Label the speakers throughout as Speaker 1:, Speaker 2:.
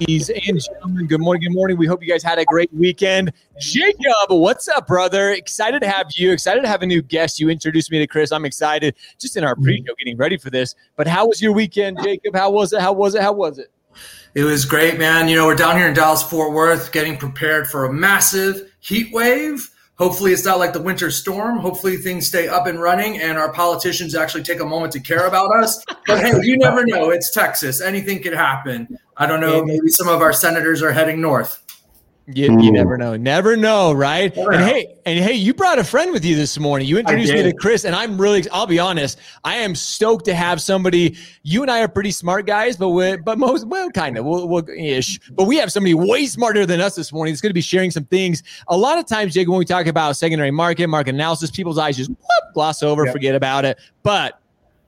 Speaker 1: Ladies and gentlemen, good morning. Good morning. We hope you guys had a great weekend. Jacob, what's up, brother? Excited to have you. Excited to have a new guest. You introduced me to Chris. I'm excited just in our mm-hmm. pre show getting ready for this. But how was your weekend, Jacob? How was it? How was it? How was it?
Speaker 2: It was great, man. You know, we're down here in Dallas, Fort Worth, getting prepared for a massive heat wave. Hopefully, it's not like the winter storm. Hopefully, things stay up and running and our politicians actually take a moment to care about us. But hey, you never know. It's Texas. Anything could happen. I don't know. Maybe some of our senators are heading north.
Speaker 1: You, you hmm. never know. Never know, right?
Speaker 2: Never
Speaker 1: and
Speaker 2: know.
Speaker 1: hey, and hey, you brought a friend with you this morning. You introduced me to. Chris, and I'm really I'll be honest, I am stoked to have somebody. You and I are pretty smart guys, but we but most well, kind of, we'll, we'll ish. But we have somebody way smarter than us this morning. That's going to be sharing some things. A lot of times, Jake, when we talk about secondary market, market analysis, people's eyes just whoop, gloss over,
Speaker 2: Yep.
Speaker 1: forget about it. But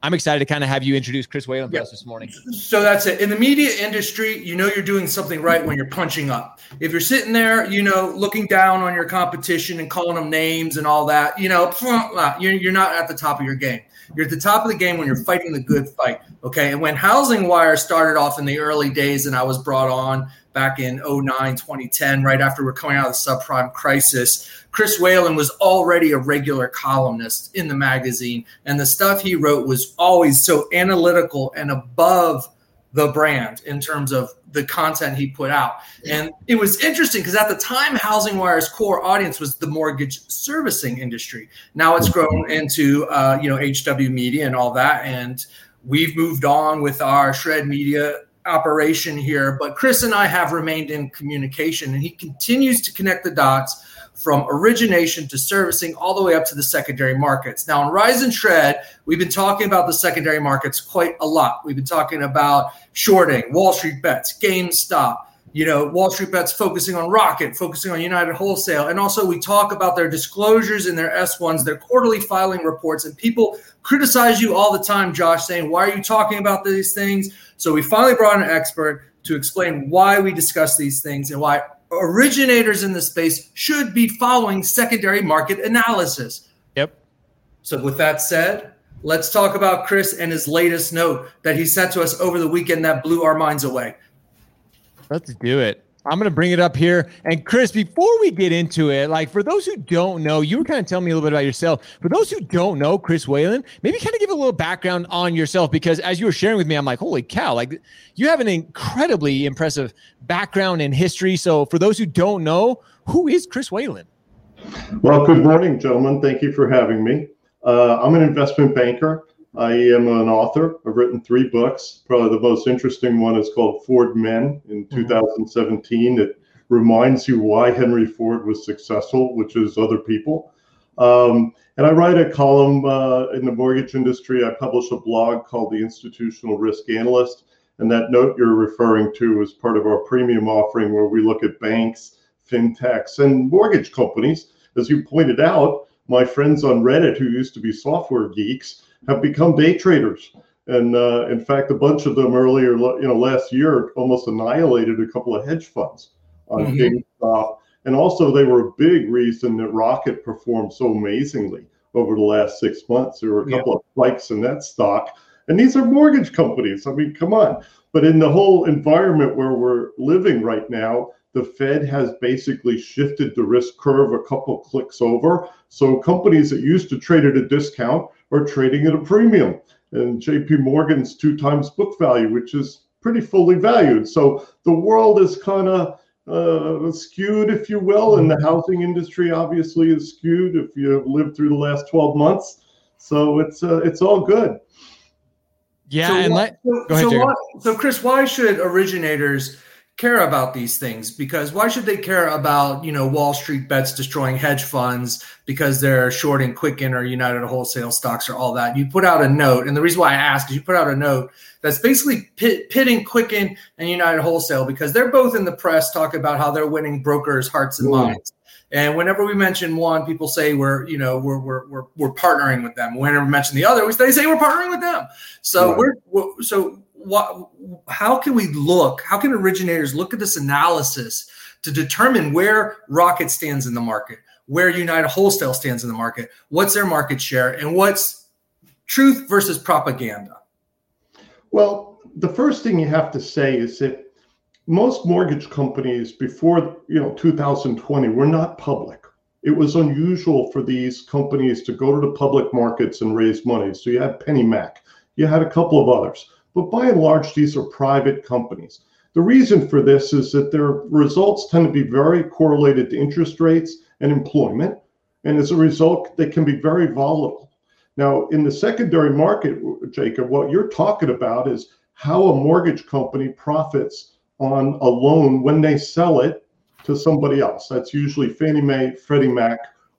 Speaker 1: I'm excited to kind of have you introduce Chris Whalen for
Speaker 2: Yep.
Speaker 1: us this morning.
Speaker 2: So that's it. In the media industry, you know you're doing something right when you're punching up. If you're sitting there, you know, looking down on your competition and calling them names and all that, you know, you're, you're not at the top of your game. You're at the top of the game when you're fighting the good fight. Okay. And when Housing Wire started off in the early days and I was brought on back in 09, 2010, right after we're coming out of the subprime crisis, Chris Whalen was already a regular columnist in the magazine. And the stuff he wrote was always so analytical and above the brand in terms of the content he put out. And it was interesting because at the time, Housing Wire's core audience was the mortgage servicing industry. Now it's grown into uh, you know HW Media and all that, and we've moved on with our Shred Media operation here. But Chris and I have remained in communication, and he continues to connect the dots from origination to servicing all the way up to the secondary markets. Now, on Rise and Shred, we've been talking about the secondary markets quite a lot. We've been talking about shorting, Wall Street bets, GameStop, you know, Wall Street bets focusing on Rocket, focusing on United Wholesale. And also, we talk about their disclosures in their S1s, their quarterly filing reports. And people criticize you all the time, Josh, saying, Why are you talking about these things? So, we finally brought an expert to explain why we discuss these things and why originators in the space should be following secondary market analysis.
Speaker 1: Yep.
Speaker 2: So, with that said, let's talk about Chris and his latest note that he sent to us over the weekend that blew our minds away.
Speaker 1: Let's do it. I'm going to bring it up here. And Chris, before we get into it, like for those who don't know, you were kind of telling me a little bit about yourself. For those who don't know Chris Whalen, maybe kind of give a little background on yourself because as you were sharing with me, I'm like, holy cow, like you have an incredibly impressive background in history. So for those who don't know, who is Chris Whalen?
Speaker 3: Well, good morning, gentlemen. Thank you for having me. Uh, I'm an investment banker. I am an author. I've written three books. Probably the most interesting one is called Ford Men in 2017. It reminds you why Henry Ford was successful, which is other people. Um, and I write a column uh, in the mortgage industry. I publish a blog called The Institutional Risk Analyst. And that note you're referring to is part of our premium offering where we look at banks, fintechs, and mortgage companies. As you pointed out, my friends on Reddit who used to be software geeks have become day traders. And uh, in fact, a bunch of them earlier, you know, last year almost annihilated a couple of hedge funds on
Speaker 2: Mhm.
Speaker 3: GameStop. And also, they were a big reason that Rocket performed so amazingly over the last six months. There were a
Speaker 2: Yeah.
Speaker 3: couple of spikes in that stock. And these are mortgage companies. I mean, come on. But in the whole environment where we're living right now, the Fed has basically shifted the risk curve a couple clicks over. So companies that used to trade at a discount are trading at a premium. And JP Morgan's two times book value, which is pretty fully valued. So the world is kind of uh, skewed, if you will, and the housing industry obviously is skewed if you have lived through the last 12 months. So it's uh, it's all good.
Speaker 1: Yeah.
Speaker 2: So
Speaker 1: and
Speaker 2: why-
Speaker 1: let,
Speaker 2: so,
Speaker 1: go ahead,
Speaker 2: so,
Speaker 1: Jacob.
Speaker 2: why, so, Chris, why should originators care about these things because why should they care about you know Wall Street bets destroying hedge funds because they're shorting Quicken or United Wholesale stocks or all that? You put out a note, and the reason why I ask is you put out a note that's basically pit, pitting Quicken and United Wholesale because they're both in the press talking about how they're winning brokers' hearts and minds. And whenever we mention one, people say we're, you know, we're we're we're, we're partnering with them. Whenever we mention the other, we, they say we're partnering with them. So right. we're, we're so what how can we look how can originators look at this analysis to determine where rocket stands in the market where united wholesale stands in the market what's their market share and what's truth versus propaganda?
Speaker 3: Well the first thing you have to say is that most mortgage companies before you know 2020 were not public. It was unusual for these companies to go to the public markets and raise money. So you had PennyMac you had a couple of others but by and large, these are private companies. The reason for this is that their results tend to be very correlated to interest rates and employment. And as a result, they can be very volatile. Now, in the secondary market, Jacob, what you're talking about is how a mortgage company profits on a loan when they sell it to somebody else. That's usually Fannie Mae, Freddie Mac,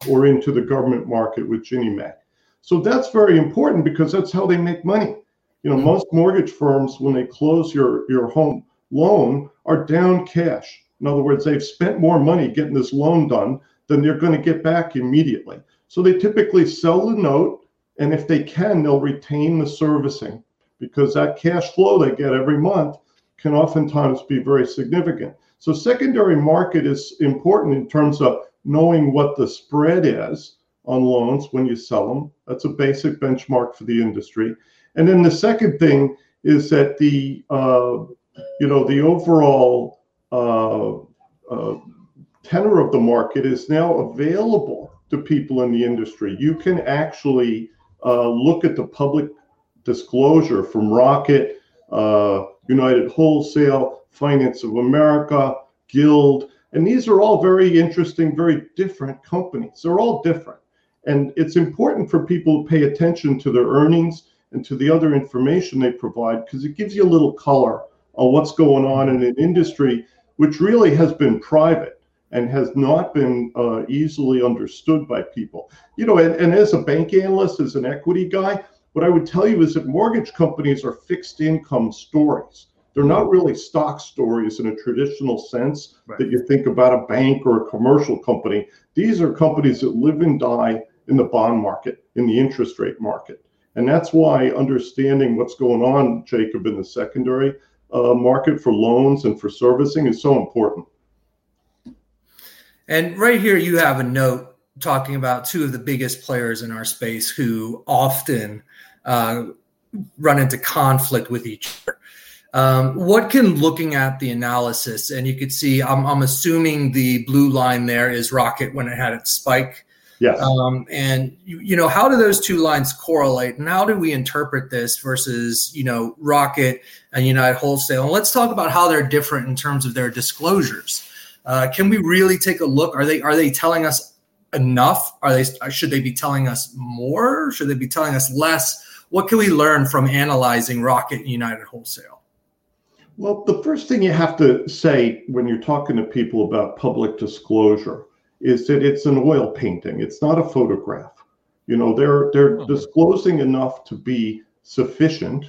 Speaker 3: or into the government market with Ginnie Mae. So that's very important because that's how they make money. You know, most mortgage firms, when they close your, your home loan, are down cash. In other words, they've spent more money getting this loan done than they're going to get back immediately. So they typically sell the note, and if they can, they'll retain the servicing because that cash flow they get every month can oftentimes be very significant. So secondary market is important in terms of knowing what the spread is on loans when you sell them. That's a basic benchmark for the industry. And then the second thing is that the uh, you know the overall uh, uh, tenor of the market is now available to people in the industry. You can actually uh, look at the public disclosure from Rocket, uh, United Wholesale, Finance of America, Guild, and these are all very interesting, very different companies. They're all different. And it's important for people to pay attention to their earnings and to the other information they provide because it gives you a little color on what's going on in an industry which really has been private and has not been uh, easily understood by people. You know, and, and as a bank analyst, as an equity guy, what I would tell you is that mortgage companies are fixed income stories. They're not really stock stories in a traditional sense right. that you think about a bank or a commercial company. These are companies that live and die in the bond market, in the interest rate market. And that's why understanding what's going on, Jacob, in the secondary uh, market for loans and for servicing is so important.
Speaker 2: And right here, you have a note talking about two of the biggest players in our space who often uh, run into conflict with each other. Um, what can looking at the analysis, and you could see, I'm, I'm assuming the blue line there is Rocket when it had its spike
Speaker 3: Yes.
Speaker 2: Um, and you, you, know, how do those two lines correlate, and how do we interpret this versus you know Rocket and United Wholesale? And let's talk about how they're different in terms of their disclosures. Uh, can we really take a look? Are they are they telling us enough? Are they should they be telling us more? Should they be telling us less? What can we learn from analyzing Rocket and United Wholesale?
Speaker 3: Well, the first thing you have to say when you're talking to people about public disclosure is that it's an oil painting. It's not a photograph. You know, they're they're okay. disclosing enough to be sufficient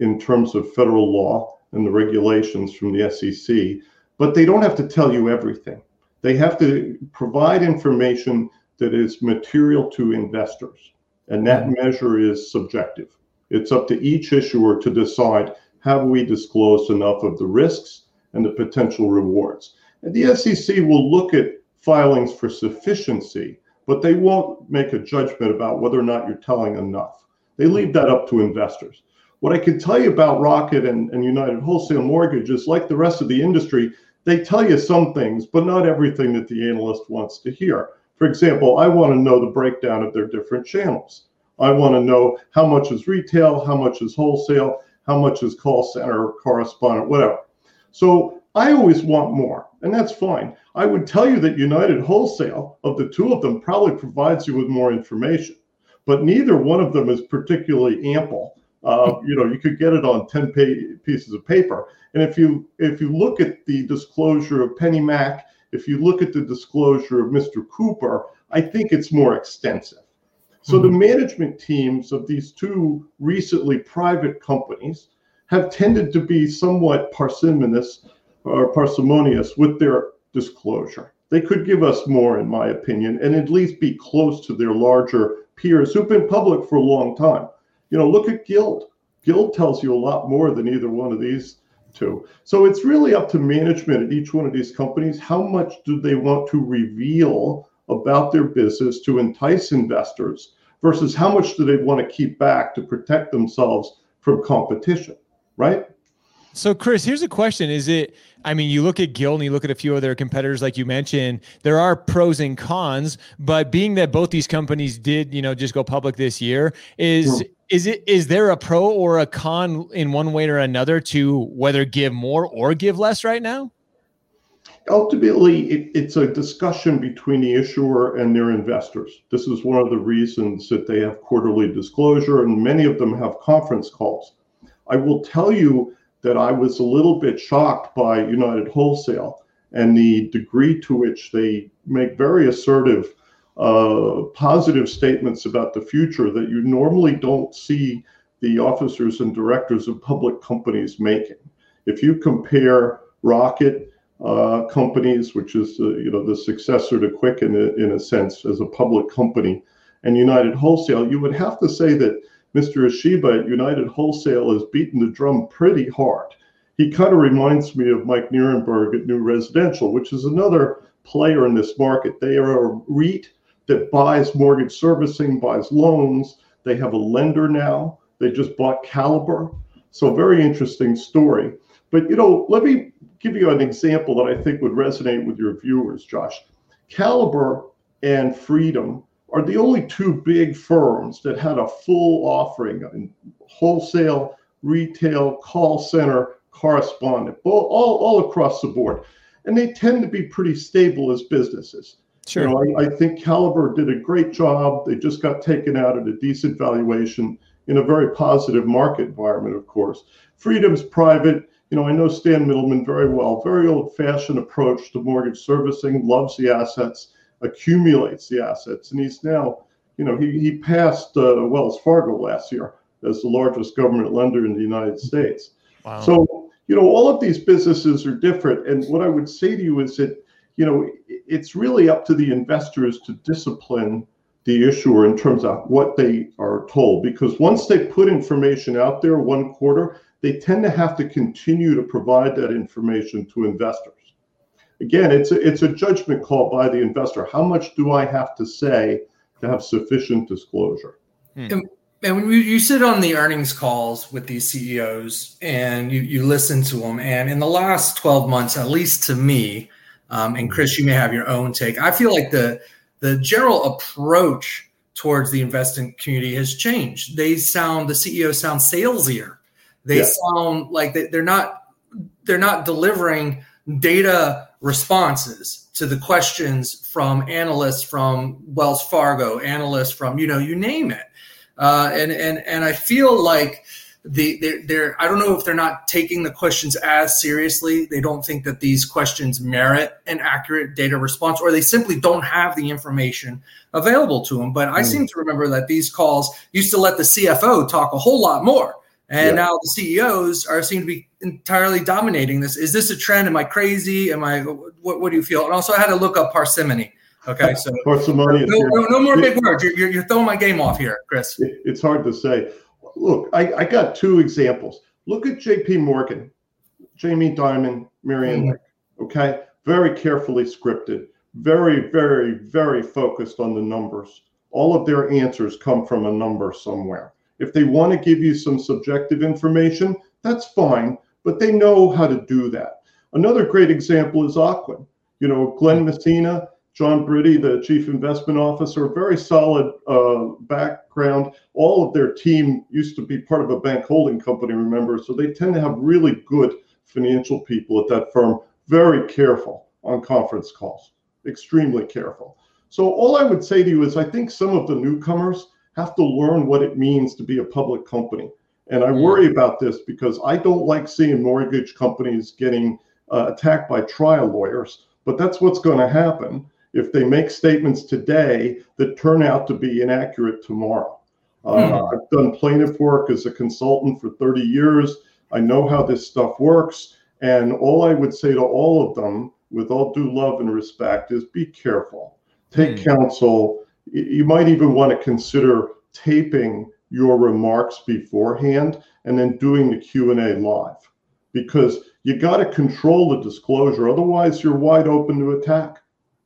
Speaker 3: in terms of federal law and the regulations from the SEC, but they don't have to tell you everything. They have to provide information that is material to investors, and that mm-hmm. measure is subjective. It's up to each issuer to decide have we disclosed enough of the risks and the potential rewards. And the SEC will look at filings for sufficiency, but they won't make a judgment about whether or not you're telling enough. They leave that up to investors. What I can tell you about Rocket and, and United Wholesale Mortgage is like the rest of the industry, they tell you some things, but not everything that the analyst wants to hear. For example, I want to know the breakdown of their different channels. I want to know how much is retail, how much is wholesale, how much is call center, correspondent, whatever. So I always want more, and that's fine. I would tell you that United Wholesale, of the two of them, probably provides you with more information, but neither one of them is particularly ample Uh, you know, you could get it on 10 pay- pieces of paper. And if you if you look at the disclosure of PennyMac, if you look at the disclosure of Mr. Cooper, I think it's more extensive. So mm-hmm. the management teams of these two recently private companies have tended to be somewhat parsimonious or parsimonious with their disclosure. They could give us more, in my opinion, and at least be close to their larger peers who've been public for a long time. You know, look at Guild. Guild tells you a lot more than either one of these two. So it's really up to management at each one of these companies. How much do they want to reveal about their business to entice investors versus how much do they want to keep back to protect themselves from competition, right?
Speaker 1: So, Chris, here's a question: Is it? I mean, you look at Guild and you look at a few other competitors, like you mentioned. There are pros and cons, but being that both these companies did, you know, just go public this year, is yeah. is it is there a pro or a con in one way or another to whether give more or give less right now?
Speaker 3: Ultimately, it, it's a discussion between the issuer and their investors. This is one of the reasons that they have quarterly disclosure, and many of them have conference calls. I will tell you that I was a little bit shocked by United Wholesale and the degree to which they make very assertive, uh, positive statements about the future that you normally don't see the officers and directors of public companies making. If you compare Rocket uh, companies, which is uh, you know the successor to Quick in a, in a sense as a public company, and United Wholesale, you would have to say that Mr. Ishbia at United Wholesale has beaten the drum pretty hard. He kind of reminds me of Mike Nierenberg at New Residential, which is another player in this market. They are a REIT that buys mortgage servicing, buys loans. They have a lender now. They just bought Caliber. So, very interesting story. But, you know, let me give you an example that I think would resonate with your viewers, Josh. Caliber and Freedom are the only two big firms that had a full offering in wholesale, retail, call center, correspondent, all, all, all across the board. And they tend to be pretty stable as businesses. Sure. You know, I, I think Caliber did a great job. They just got taken out at a decent valuation in a very positive market environment, of course. Freedom's private. You know, I know Stan Middleman very well. Very old-fashioned approach to mortgage servicing. Loves the assets accumulates the assets. And he's now, you know, he, he passed uh, Wells Fargo last year as the largest government lender in the United States. Wow. So, you know, all of these businesses are different. And what I would say to you is that, you know, it's really up to the investors to discipline the issuer in terms of what they are told. Because once they put information out there one quarter, they tend to have to continue to provide that information to investors again, it's a, it's a judgment call by the investor. How much do I have to say to have sufficient disclosure?
Speaker 2: Hmm. And, and when you, you sit on the earnings calls with these CEOs and you, you listen to them, and in the last 12 months, at least to me, um, and Chris, you may have your own take. I feel like the the general approach towards the investing community has changed. They sound the CEOs sound salesier. They yeah. sound like they, they're not they're not delivering data responses to the questions from analysts from Wells Fargo, analysts from you know you name it, uh, and and and I feel like the they're, they're I don't know if they're not taking the questions as seriously. They don't think that these questions merit an accurate data response, or they simply don't have the information available to them. But I mm. seem to remember that these calls used to let the CFO talk a whole lot more and yeah. now the CEOs are seem to be entirely dominating this. Is this a trend? Am I crazy? Am I? What, what do you feel? And also, I had to look up parsimony. Okay, so
Speaker 3: parsimony.
Speaker 2: No, no, no, more big words. You're, you're, throwing my game off here, Chris.
Speaker 3: It's hard to say. Look, I, I got two examples. Look at J.P. Morgan, Jamie Dimon, Marianne mm-hmm. Okay, very carefully scripted, very, very, very focused on the numbers. All of their answers come from a number somewhere. If they want to give you some subjective information, that's fine, but they know how to do that. Another great example is Ocwen. You know, Glenn Messina, John Britti, the chief investment officer, very solid uh, background. All of their team used to be part of a bank holding company, remember? So they tend to have really good financial people at that firm, very careful on conference calls, extremely careful. So all I would say to you is I think some of the newcomers have to learn what it means to be a public company. And I worry about this because I don't like seeing mortgage companies getting uh, attacked by trial lawyers, but that's what's going to happen if they make statements today that turn out to be inaccurate tomorrow. Uh, hmm. I've done plaintiff work as a consultant for 30 years. I know how this stuff works. And all I would say to all of them, with all due love and respect, is be careful. Take mm. counsel. You might even want to consider taping your remarks beforehand and then doing the Q&A live because you got to control the disclosure otherwise you're wide open to attack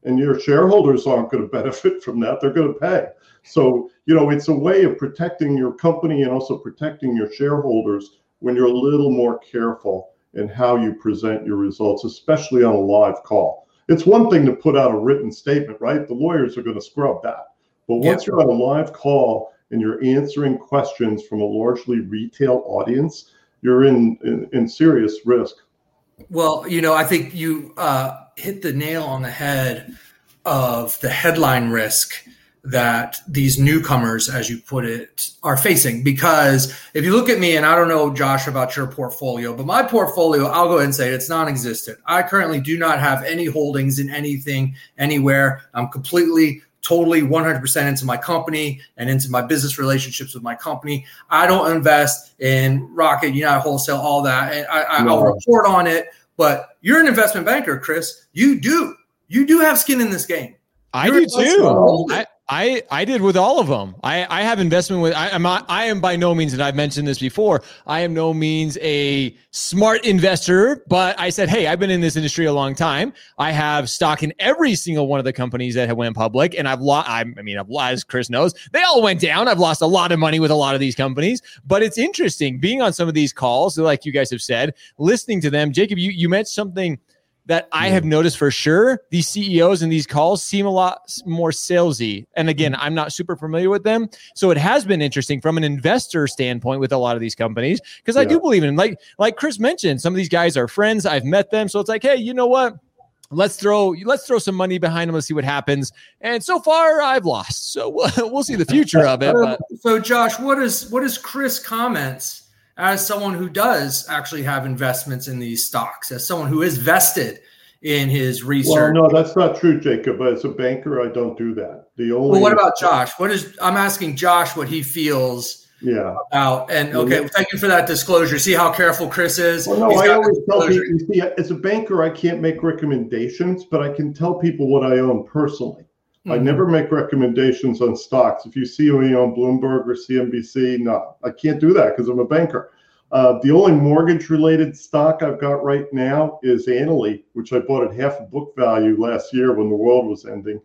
Speaker 3: and your shareholders aren't going to benefit from that they're going to pay. So you know it's a way of protecting your company and also protecting your shareholders when you're a little more careful in how you present your results especially on a live call it's one thing to put out a written statement right? The lawyers are going to scrub that. But once you're on a live call and you're answering questions from a largely retail audience, you're in, in, in serious risk.
Speaker 2: Well, you know, I think you uh, hit the nail on the head of the headline risk that these newcomers, as you put it, are facing. Because if you look at me, and I don't know, Josh, about your portfolio, but my portfolio, I'll go ahead and say it, it's non existent. I currently do not have any holdings in anything anywhere. I'm completely totally 100% into my company and into my business relationships with my company. I don't invest in Rocket, United Wholesale, all that. And I, no. I'll report on it. But you're an investment banker, Chris. You do. You do have skin in this game.
Speaker 1: I you're do too. I, I I did with all of them. I I have investment with. I am I am by no means, and I've mentioned this before. I am no means a smart investor, but I said, hey, I've been in this industry a long time. I have stock in every single one of the companies that have went public, and I've lost. I mean, I've as Chris knows, they all went down. I've lost a lot of money with a lot of these companies, but it's interesting being on some of these calls, like you guys have said, listening to them. Jacob, you you mentioned something that I have noticed for sure these CEOs and these calls seem a lot more salesy. And again, mm. I'm not super familiar with them. So it has been interesting from an investor standpoint with a lot of these companies because yeah. I do believe in like like Chris mentioned, some of these guys are friends. I've met them. So it's like, hey, you know what? Let's throw let's throw some money behind them. Let's see what happens. And so far, I've lost. So we'll, we'll see the future of it. Um, but.
Speaker 2: So, Josh, what is what is Chris comments? As someone who does actually have investments in these stocks, as someone who is vested in his research.
Speaker 3: Well, no, that's not true, Jacob. But as a banker, I don't do that. The only.
Speaker 2: Well, what about Josh? What is? I'm asking Josh what he feels.
Speaker 3: Yeah.
Speaker 2: About and okay, well, thank you for that disclosure. See how careful Chris is.
Speaker 3: Well, no, I always tell people. You see, as a banker, I can't make recommendations, but I can tell people what I own personally. Mm-hmm. I never make recommendations on stocks. If you see me on Bloomberg or CNBC, no, I can't do that because I'm a banker. Uh, the only mortgage related stock I've got right now is Annaly, which I bought at half book value last year when the world was ending.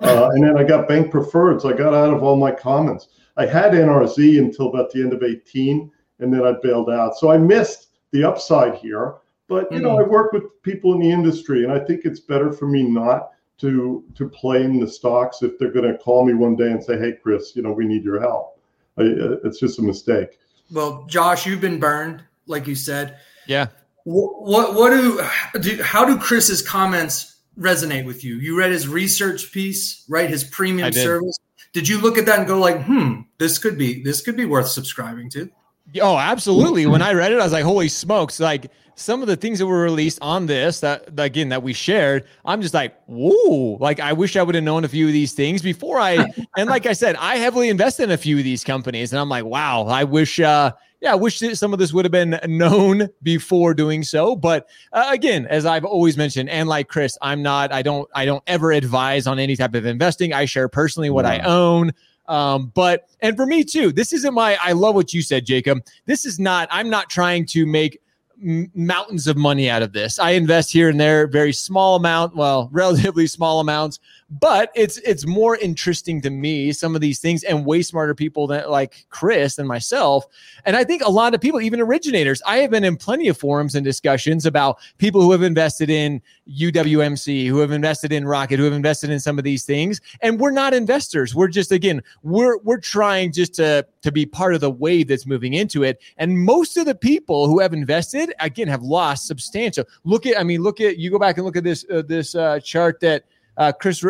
Speaker 3: Uh, and then I got bank preferreds. I got out of all my commons. I had NRZ until about the end of 18, and then I bailed out. So I missed the upside here. But you mm-hmm. know. I work with people in the industry, and I think it's better for me not to to play in the stocks if they're going to call me one day and say, "Hey, Chris, you know, we need your help." I, it's just a mistake.
Speaker 2: Well, Josh, you've been burned, like you said.
Speaker 1: Yeah.
Speaker 2: What what, what do, do how do Chris's comments resonate with you? You read his research piece, right? His premium did. service. Did you look at that and go like, hmm, this could be this could be worth subscribing to?
Speaker 1: Oh, absolutely. when I read it, I was like, holy smokes, like some of the things that were released on this that again that we shared i'm just like whoa like i wish i would have known a few of these things before i and like i said i heavily invested in a few of these companies and i'm like wow i wish uh yeah, I wish some of this would have been known before doing so. But uh, again, as I've always mentioned, and like Chris, I'm not, I don't, I don't ever advise on any type of investing. I share personally what I own. Um, but and for me too, this isn't my. I love what you said, Jacob. This is not. I'm not trying to make mountains of money out of this. I invest here and there, very small amount, well, relatively small amounts, but it's it's more interesting to me some of these things and way smarter people than like Chris and myself. And I think a lot of people, even originators, I have been in plenty of forums and discussions about people who have invested in UWMC, who have invested in Rocket, who have invested in some of these things, and we're not investors. We're just again, we're we're trying just to to be part of the wave that's moving into it. And most of the people who have invested again have lost substantial. Look at, I mean, look at you go back and look at this uh, this uh, chart that uh, Chris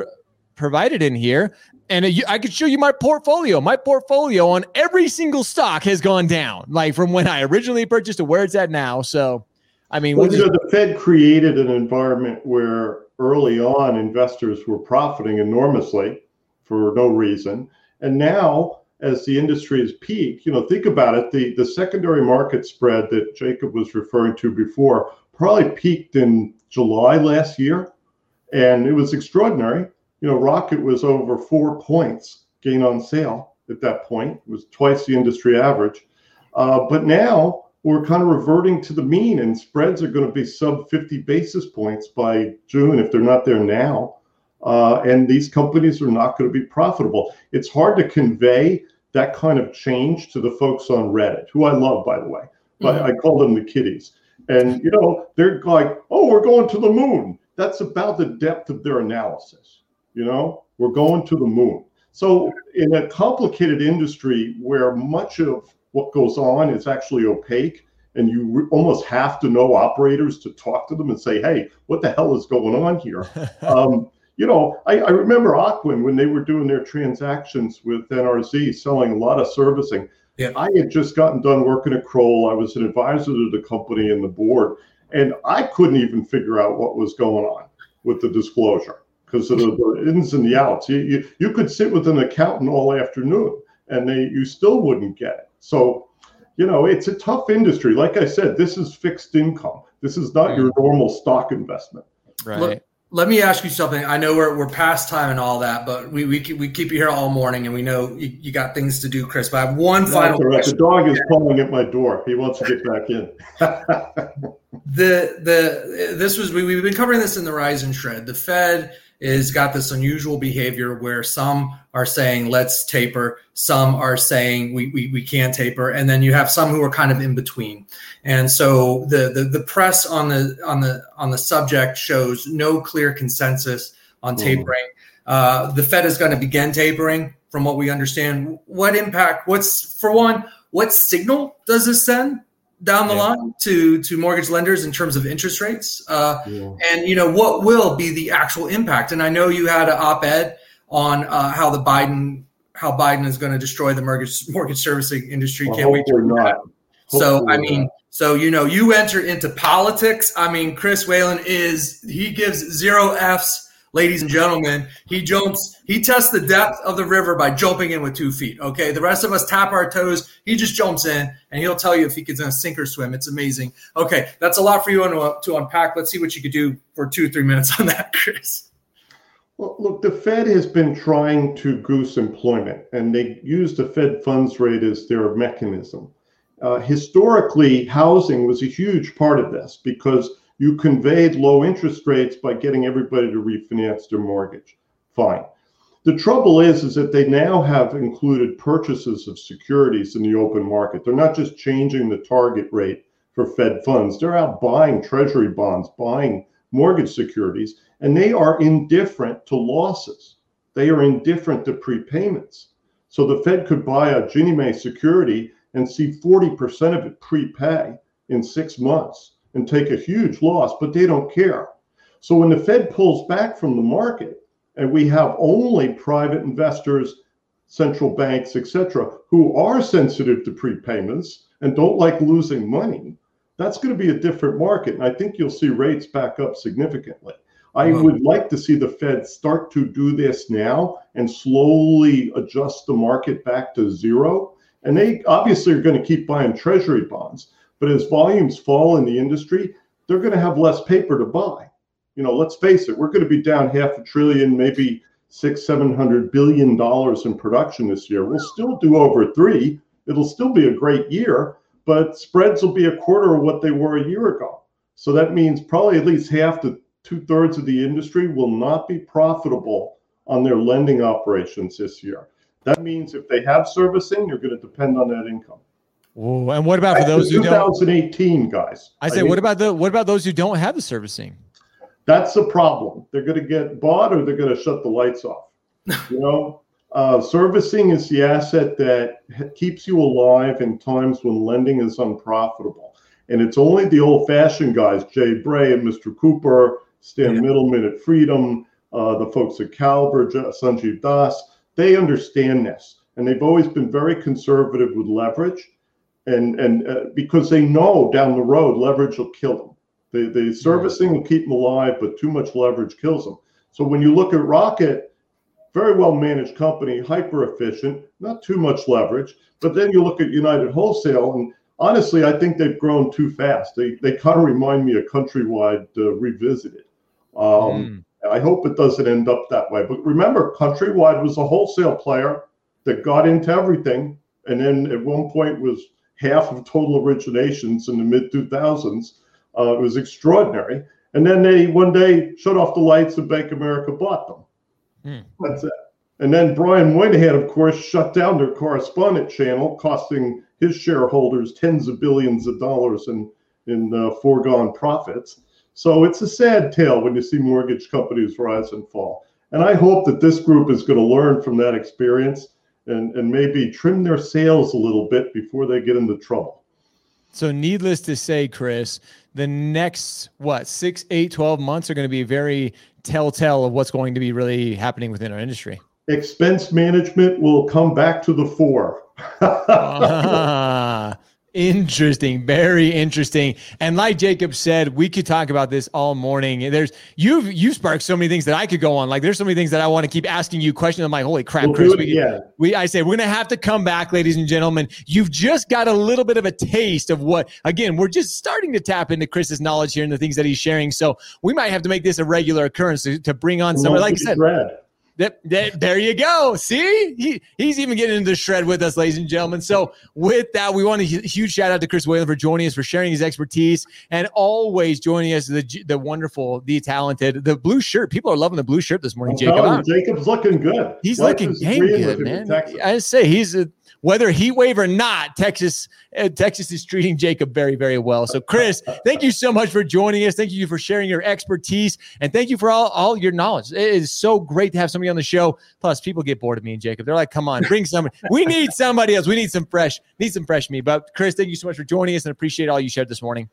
Speaker 1: provided in here. and I could show you my portfolio. My portfolio on every single stock has gone down, like from when I originally purchased to where it's at now. So, I mean,
Speaker 3: well, the Fed created an environment where early on investors were profiting enormously for no reason, and now as the industry has peaked, you know, think about it. The the secondary market spread that Jacob was referring to before probably peaked in July last year, and it was extraordinary you know, Rocket was over four points gain on sale at that point. It was twice the industry average. Uh, but now we're kind of reverting to the mean, and spreads are going to be sub 50 basis points by June if they're not there now. Uh, and these companies are not going to be profitable. It's hard to convey that kind of change to the folks on Reddit, who I love, by the way. But mm-hmm. I call them the kiddies. And, you know, they're like, oh, we're going to the moon. That's about the depth of their analysis. You know, we're going to the moon. So, in a complicated industry where much of what goes on is actually opaque, and you re- almost have to know operators to talk to them and say, "Hey, what the hell is going on here?" um, you know, I, I, remember Ocwen when they were doing their transactions with NRZ, selling a lot of servicing. Yeah. I had just gotten done working at Kroll. I was an advisor to the company and the board, and I couldn't even figure out what was going on with the disclosure because of the, the, ins and the outs. You, you, you could sit with an accountant all afternoon and they you still wouldn't get it. So, you know, it's a tough industry. Like I said, this is fixed income. This is not your normal stock investment.
Speaker 1: Right. Look,
Speaker 2: let me ask you something. I know we're, we're past time and all that, but we, we, keep, we keep you here all morning and we know you, you got things to do, Chris. But I have one no, final
Speaker 3: question. The dog is calling at my door. He wants to get back in.
Speaker 2: the the this was we, we've been covering this in the rise and shred. The Fed is got this unusual behavior where some are saying let's taper, some are saying we, we, we can't taper, and then you have some who are kind of in between. And so the, the the press on the on the on the subject shows no clear consensus on mm-hmm. tapering. Uh, the Fed is going to begin tapering, from what we understand. What impact? What's for one? What signal does this send down the yeah. line to to mortgage lenders in terms of interest rates uh, yeah. and you know what will be the actual impact and i know you had an op-ed on uh, how the biden how biden is going to destroy the mortgage mortgage servicing industry well, can't wait to not. so i mean not. so you know you enter into politics i mean chris whalen is he gives zero f's ladies and gentlemen, he jumps, he tests the depth of the river by jumping in with two feet. Okay. The rest of us tap our toes. He just jumps in and he'll tell you if he can sink or swim. It's amazing. Okay. That's a lot for you to, to unpack. Let's see what you could do for two, three minutes on that, Chris.
Speaker 3: Well, look, the Fed has been trying to goose employment, and they use the Fed funds rate as their mechanism. Uh, historically, housing was a huge part of this because you conveyed low interest rates by getting everybody to refinance their mortgage. Fine. The trouble is, is that they now have included purchases of securities in the open market. They're not just changing the target rate for Fed funds. They're out buying treasury bonds, buying mortgage securities, and they are indifferent to losses. They are indifferent to prepayments. So the Fed could buy a Ginnie Mae security and see 40% of it prepay in six months and take a huge loss, but they don't care. So when the Fed pulls back from the market and we have only private investors, central banks, etc., who are sensitive to prepayments and don't like losing money, that's going to be a different market. And I think you'll see rates back up significantly. I would like to see the Fed start to do this now and slowly adjust the market back to zero. And they obviously are going to keep buying treasury bonds. But as volumes fall in the industry, they're going to have less paper to buy. You know, let's face it, we're going to be down half a trillion, maybe six, seven hundred billion dollars in production this year. We'll still do over three. It'll still be a great year, but spreads will be a quarter of what they were a year ago. So that means probably at least half to two thirds of the industry will not be profitable on their lending operations this year. That means if they have servicing, you're going to depend on that income.
Speaker 1: Ooh, and what about for those who
Speaker 3: 2018 guys?
Speaker 1: I say, I mean, what about the what about those who don't have the servicing?
Speaker 3: That's the problem. They're going to get bought, or they're going to shut the lights off. you know, uh, servicing is the asset that keeps you alive in times when lending is unprofitable, and it's only the old-fashioned guys, Jay Bray and Mr. Cooper, Stan yeah. Middleman at Freedom, uh, the folks at Caliber, Sanjiv Das they understand this, and they've always been very conservative with leverage, and and uh, because they know down the road leverage will kill them. The the servicing will keep them alive, but too much leverage kills them. So when you look at Rocket, very well managed company, hyper efficient, not too much leverage. But then you look at United Wholesale, and honestly, I think they've grown too fast. They they kind of remind me of Countrywide uh, revisited. Um, mm. I hope it doesn't end up that way. But remember, Countrywide was a wholesale player that got into everything, and then at one point was half of total originations in the mid 2000s. Uh, it was extraordinary. And then they one day shut off the lights and Bank America bought them. Mm. That's it. And then Brian Moynihan, of course, shut down their correspondent channel, costing his shareholders tens of billions of dollars in in uh, foregone profits. So it's a sad tale when you see mortgage companies rise and fall. And I hope that this group is going to learn from that experience and, and maybe trim their sails a little bit before they get into trouble.
Speaker 1: So, needless to say, Chris, the next, what, six, eight, 12 months are going to be very telltale of what's going to be really happening within our industry.
Speaker 3: Expense management will come back to the fore.
Speaker 1: ah, Interesting, very interesting. And like Jacob said, we could talk about this all morning. There's you've you sparked so many things that I could go on. Like there's so many things that I want to keep asking you questions. I'm like, holy crap, we'll Chris. We, yeah. we I say we're gonna have to come back, ladies and gentlemen. You've just got a little bit of a taste of what again, we're just starting to tap into Chris's knowledge here and the things that he's sharing. So we might have to make this a regular occurrence to, to bring on somebody like I said. Red. That, that, there you go. See, he, he's even getting into the shred with us, ladies and gentlemen. So, with that, we want a huge shout out to Chris Whalen for joining us, for sharing his expertise, and always joining us. The the wonderful, the talented, the blue shirt. People are loving the blue shirt this morning, oh, Jacob.
Speaker 3: Jacob's looking good.
Speaker 1: He's Life looking dang good, man. I say he's a whether heat wave or not, Texas uh, Texas is treating Jacob very, very well. So, Chris, thank you so much for joining us. Thank you for sharing your expertise, and thank you for all, all your knowledge. It is so great to have somebody on the show. Plus, people get bored of me and Jacob. They're like, "Come on, bring somebody. we need somebody else. We need some fresh, need some fresh meat." But, Chris, thank you so much for joining us, and appreciate all you shared this morning.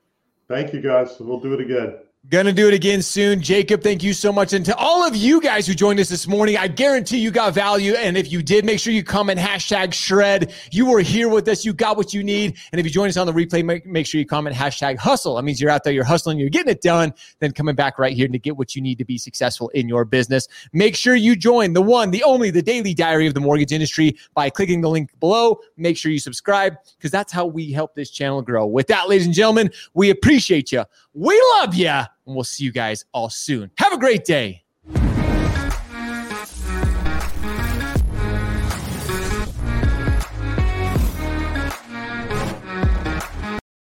Speaker 3: Thank you, guys. We'll do it again.
Speaker 1: Gonna do it again soon. Jacob, thank you so much. And to all of you guys who joined us this morning, I guarantee you got value. And if you did, make sure you comment hashtag shred. You were here with us. You got what you need. And if you join us on the replay, make, make sure you comment hashtag hustle. That means you're out there, you're hustling, you're getting it done, then coming back right here to get what you need to be successful in your business. Make sure you join the one, the only, the daily diary of the mortgage industry by clicking the link below. Make sure you subscribe because that's how we help this channel grow. With that, ladies and gentlemen, we appreciate you. We love you and we'll see you guys all soon. Have a great day.